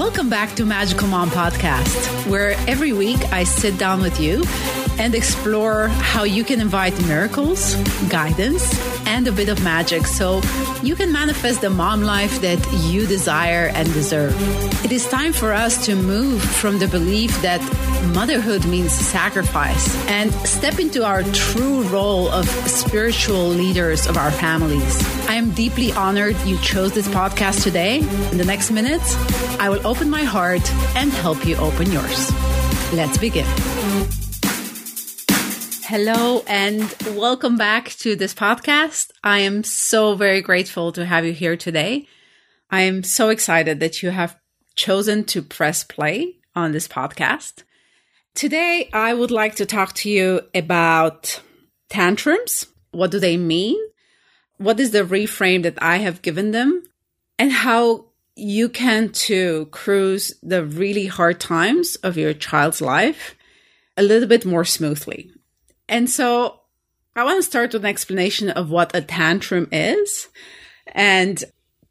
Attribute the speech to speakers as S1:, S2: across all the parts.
S1: Welcome back to Magical Mom Podcast, where every week I sit down with you and explore how you can invite miracles, guidance, and a bit of magic so you can manifest the mom life that you desire and deserve. It is time for us to move from the belief that motherhood means sacrifice and step into our true role of spiritual leaders of our families. I am deeply honored you chose this podcast today. In the next minutes, I will open my heart and help you open yours. Let's begin. Hello and welcome back to this podcast. I am so very grateful to have you here today. I am so excited that you have chosen to press play on this podcast. Today, I would like to talk to you about tantrums. What do they mean? What is the reframe that I have given them? And how you can too cruise the really hard times of your child's life a little bit more smoothly. And so I want to start with an explanation of what a tantrum is. And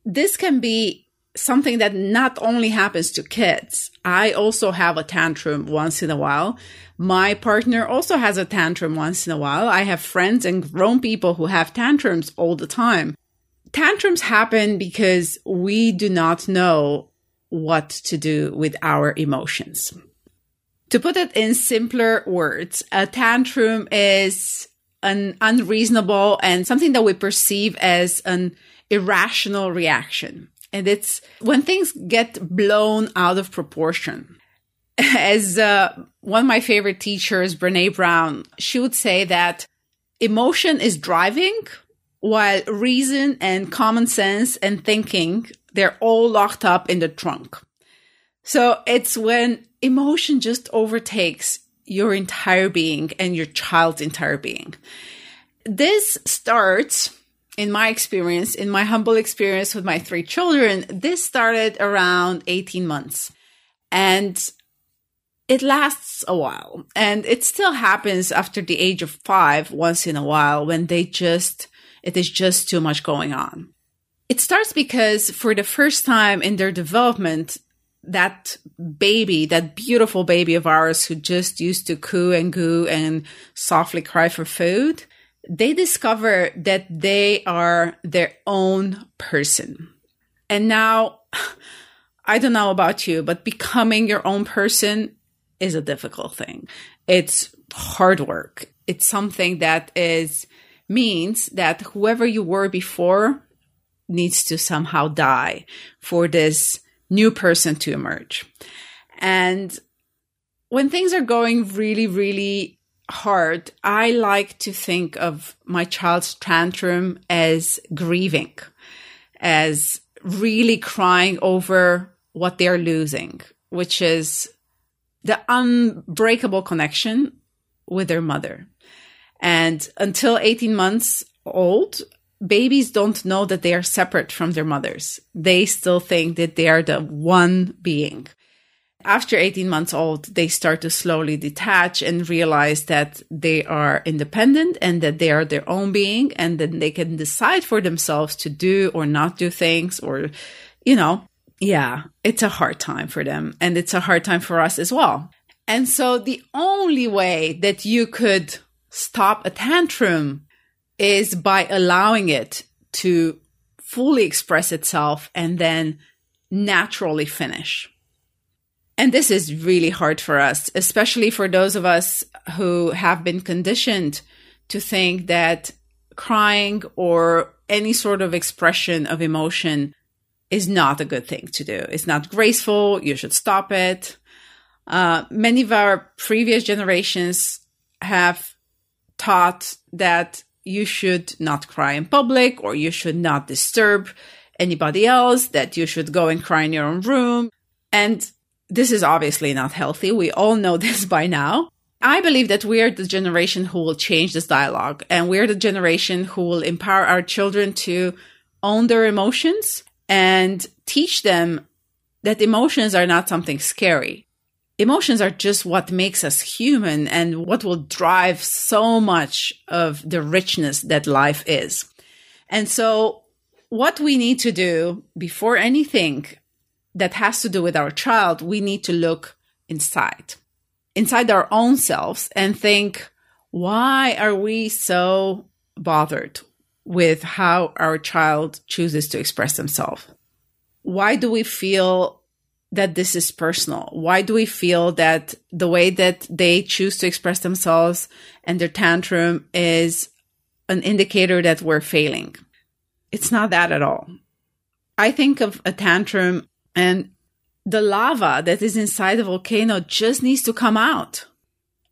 S1: this can be something that not only happens to kids. I also have a tantrum once in a while. My partner also has a tantrum once in a while. I have friends and grown people who have tantrums all the time. Tantrums happen because we do not know what to do with our emotions. To put it in simpler words, a tantrum is an unreasonable and something that we perceive as an irrational reaction. And it's when things get blown out of proportion. As uh, one of my favorite teachers, Brene Brown, she would say that emotion is driving while reason and common sense and thinking, they're all locked up in the trunk. So it's when emotion just overtakes your entire being and your child's entire being. This starts, in my experience, in my humble experience with my three children, this started around 18 months. And it lasts a while. And it still happens after the age of five once in a while when they just, it is just too much going on. It starts because for the first time in their development, that baby, that beautiful baby of ours who just used to coo and goo and softly cry for food, they discover that they are their own person. And now, I don't know about you, but becoming your own person is a difficult thing. It's hard work. It's something that is means that whoever you were before needs to somehow die for this new person to emerge. And when things are going really, really hard, I like to think of my child's tantrum as grieving, as really crying over what they're losing, which is the unbreakable connection with their mother. And until 18 months old, babies don't know that they are separate from their mothers. They still think that they are the one being. After 18 months old, they start to slowly detach and realize that they are independent and that they are their own being and then they can decide for themselves to do or not do things or, you know, yeah, it's a hard time for them and it's a hard time for us as well. And so the only way that you could stop a tantrum is by allowing it to fully express itself and then naturally finish. And this is really hard for us, especially for those of us who have been conditioned to think that crying or any sort of expression of emotion is not a good thing to do. It's not graceful. You should stop it. Uh, many of our previous generations have taught that you should not cry in public or you should not disturb anybody else, that you should go and cry in your own room. And this is obviously not healthy. We all know this by now. I believe that we are the generation who will change this dialogue and we're the generation who will empower our children to own their emotions and teach them that emotions are not something scary emotions are just what makes us human and what will drive so much of the richness that life is. And so what we need to do before anything that has to do with our child, we need to look inside, inside our own selves and think, why are we so bothered with how our child chooses to express themselves? Why do we feel that this is personal? Why do we feel that the way that they choose to express themselves and their tantrum is an indicator that we're failing? It's not that at all. I think of a tantrum and the lava that is inside the volcano just needs to come out.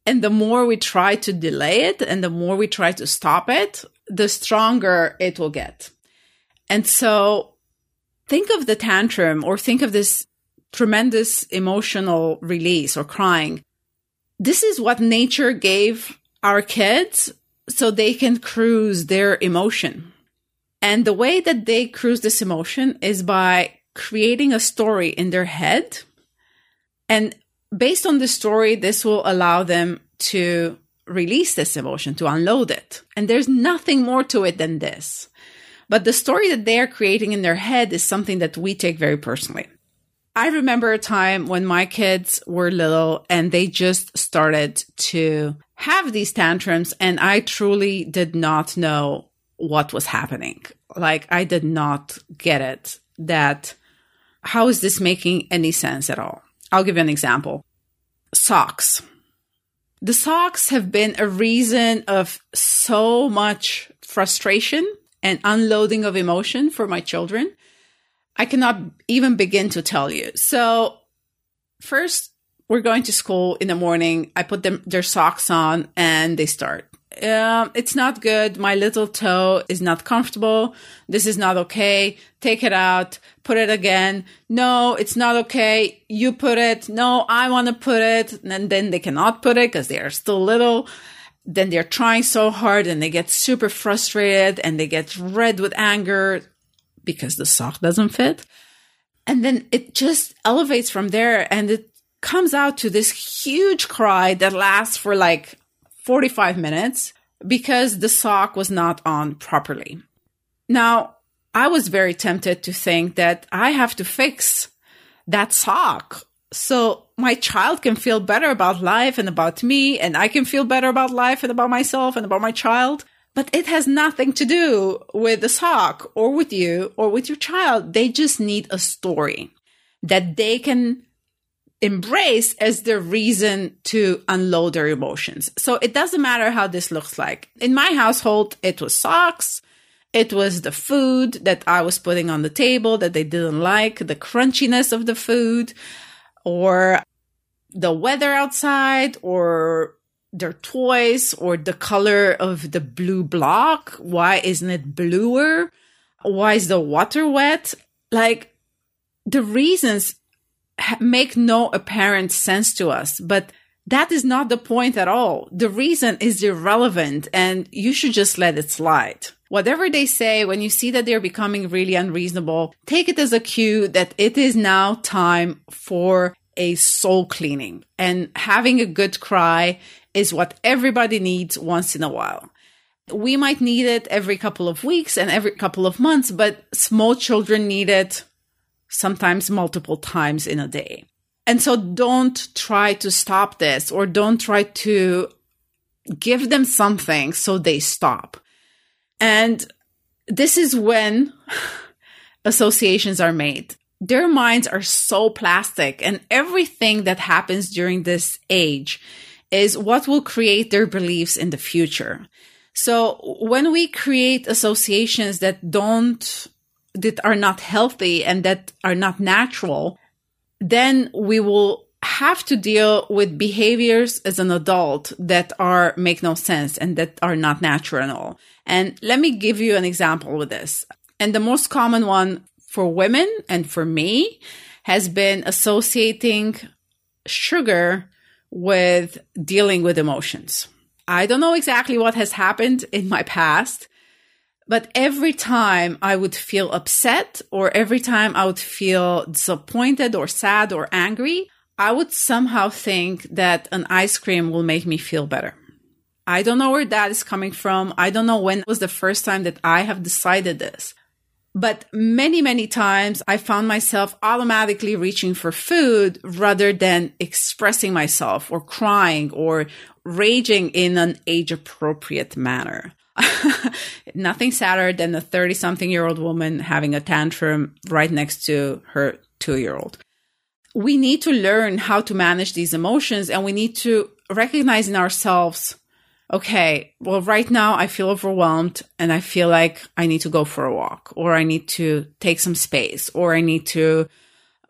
S1: And the more we try to delay it and the more we try to stop it, the stronger it will get. And so think of the tantrum or think of this tremendous emotional release or crying. This is what nature gave our kids so they can cruise their emotion. And the way that they cruise this emotion is by creating a story in their head. And based on the story, this will allow them to release this emotion, to unload it. And there's nothing more to it than this. But the story that they are creating in their head is something that we take very personally. I remember a time when my kids were little and they just started to have these tantrums, and I truly did not know what was happening. Like, I did not get it that how is this making any sense at all? I'll give you an example. Socks. The socks have been a reason of so much frustration and unloading of emotion for my children. I cannot even begin to tell you. So, first, we're going to school in the morning. I put them their socks on and they start um, it's not good. My little toe is not comfortable. This is not okay. Take it out. Put it again. No, it's not okay. You put it. No, I want to put it. And then they cannot put it because they are still little. Then they're trying so hard and they get super frustrated and they get red with anger because the sock doesn't fit. And then it just elevates from there and it comes out to this huge cry that lasts for like 45 minutes because the sock was not on properly. Now, I was very tempted to think that I have to fix that sock so my child can feel better about life and about me, and I can feel better about life and about myself and about my child. But it has nothing to do with the sock or with you or with your child. They just need a story that they can embrace as the reason to unload their emotions. So it doesn't matter how this looks like. In my household, it was socks. It was the food that I was putting on the table that they didn't like, the crunchiness of the food, or the weather outside, or their toys, or the color of the blue block. Why isn't it bluer? Why is the water wet? Like the reasons make no apparent sense to us, but that is not the point at all. The reason is irrelevant and you should just let it slide. Whatever they say, when you see that they're becoming really unreasonable, take it as a cue that it is now time for a soul cleaning. And having a good cry is what everybody needs once in a while. We might need it every couple of weeks and every couple of months, but small children need it sometimes multiple times in a day. And so don't try to stop this or don't try to give them something so they stop. And this is when associations are made. Their minds are so plastic and everything that happens during this age is what will create their beliefs in the future. So when we create associations that don't that are not healthy and that are not natural, then we will have to deal with behaviors as an adult that are make no sense and that are not natural at all. And let me give you an example with this. And the most common one for women and for me has been associating sugar with dealing with emotions. I don't know exactly what has happened in my past, but every time I would feel upset or every time I would feel disappointed or sad or angry, I would somehow think that an ice cream will make me feel better. I don't know where that is coming from. I don't know when was the first time that I have decided this. But many, many times I found myself automatically reaching for food rather than expressing myself or crying or raging in an age appropriate manner. Nothing sadder than a 30 something year old woman having a tantrum right next to her two year old. We need to learn how to manage these emotions and we need to recognize in ourselves okay, well, right now I feel overwhelmed and I feel like I need to go for a walk or I need to take some space or I need to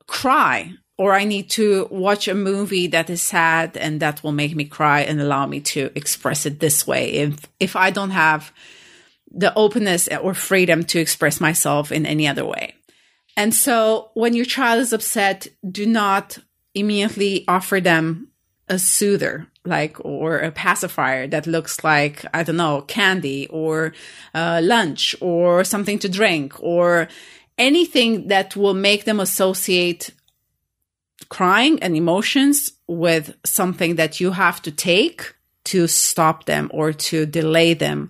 S1: cry or I need to watch a movie that is sad and that will make me cry and allow me to express it this way. If, if I don't have the openness or freedom to express myself in any other way. And so when your child is upset, do not immediately offer them a soother like or a pacifier that looks like i don't know candy or uh, lunch or something to drink or anything that will make them associate crying and emotions with something that you have to take to stop them or to delay them.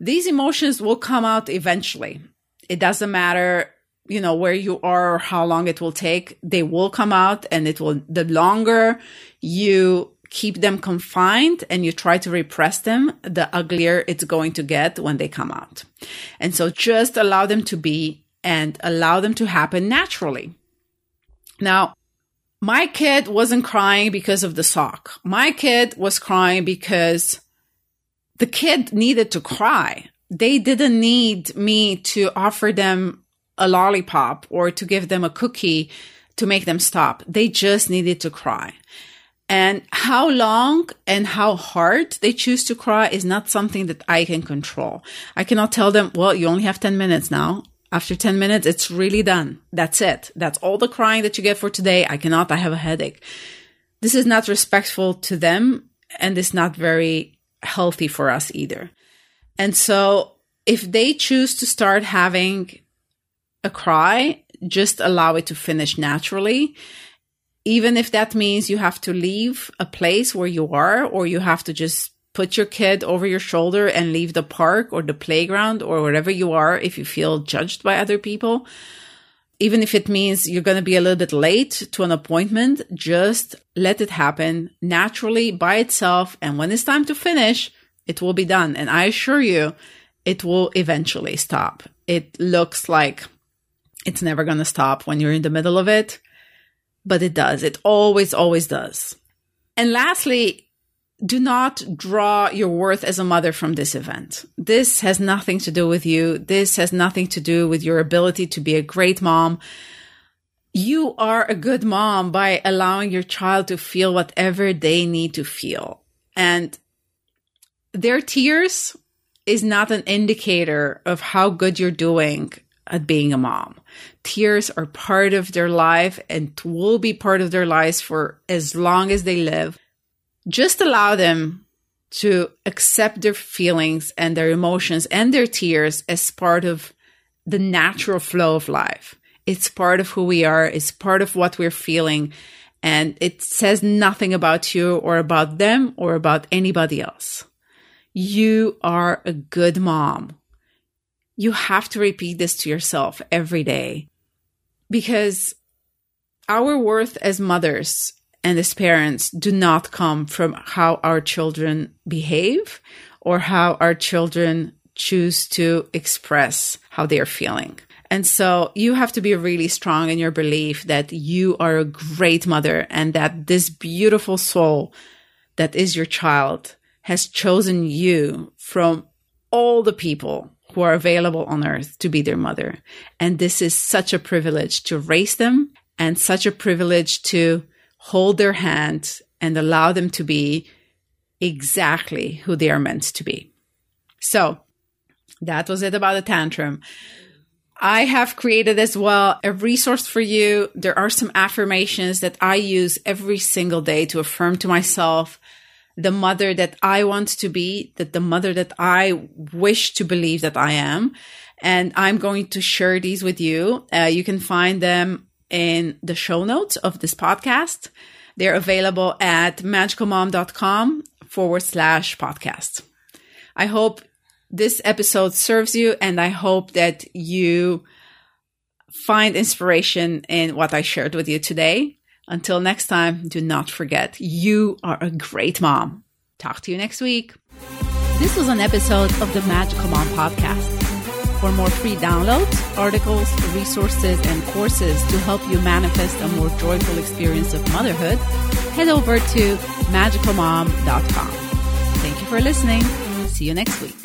S1: These emotions will come out eventually. It doesn't matter you know where you are or how long it will take they will come out and it will the longer you keep them confined and you try to repress them, the uglier it's going to get when they come out. And so just allow them to be and allow them to happen naturally. Now, my kid wasn't crying because of the sock. My kid was crying because the kid needed to cry. They didn't need me to offer them a lollipop or to give them a cookie to make them stop. They just needed to cry. And how long and how hard they choose to cry is not something that I can control. I cannot tell them, well, you only have 10 minutes now. After 10 minutes, it's really done. That's it. That's all the crying that you get for today. I cannot. I have a headache. This is not respectful to them and it's not very healthy for us either. And so if they choose to start having a cry, just allow it to finish naturally even if that means you have to leave a place where you are, or you have to just put your kid over your shoulder and leave the park or the playground or wherever you are if you feel judged by other people. Even if it means you're going to be a little bit late to an appointment, just let it happen naturally by itself. And when it's time to finish, it will be done. And I assure you, it will eventually stop. It looks like it's never going to stop when you're in the middle of it but it does. It always, always does. And lastly, do not draw your worth as a mother from this event. This has nothing to do with you. This has nothing to do with your ability to be a great mom. You are a good mom by allowing your child to feel whatever they need to feel. And their tears is not an indicator of how good you're doing at being a mom. Tears are part of their life and will be part of their lives for as long as they live. Just allow them to accept their feelings and their emotions and their tears as part of the natural flow of life. It's part of who we are. It's part of what we're feeling. And it says nothing about you or about them or about anybody else. You are a good mom you have to repeat this to yourself every day because our worth as mothers and as parents do not come from how our children behave or how our children choose to express how they're feeling. And so you have to be really strong in your belief that you are a great mother and that this beautiful soul that is your child has chosen you from all the people who are available on earth to be their mother. And this is such a privilege to raise them and such a privilege to hold their hand and allow them to be exactly who they are meant to be. So that was it about the tantrum. I have created as well a resource for you. There are some affirmations that I use every single day to affirm to myself the mother that I want to be, that the mother that I wish to believe that I am. And I'm going to share these with you. Uh, you can find them in the show notes of this podcast. They're available at magicalmom.com forward slash podcast. I hope this episode serves you and I hope that you find inspiration in what I shared with you today. Until next time, do not forget you are a great mom. Talk to you next week. This was an episode of the Magical Mom Podcast. For more free downloads, articles, resources, and courses to help you manifest a more joyful experience of motherhood, head over to magicalmom.com. Thank you for listening. See you next week.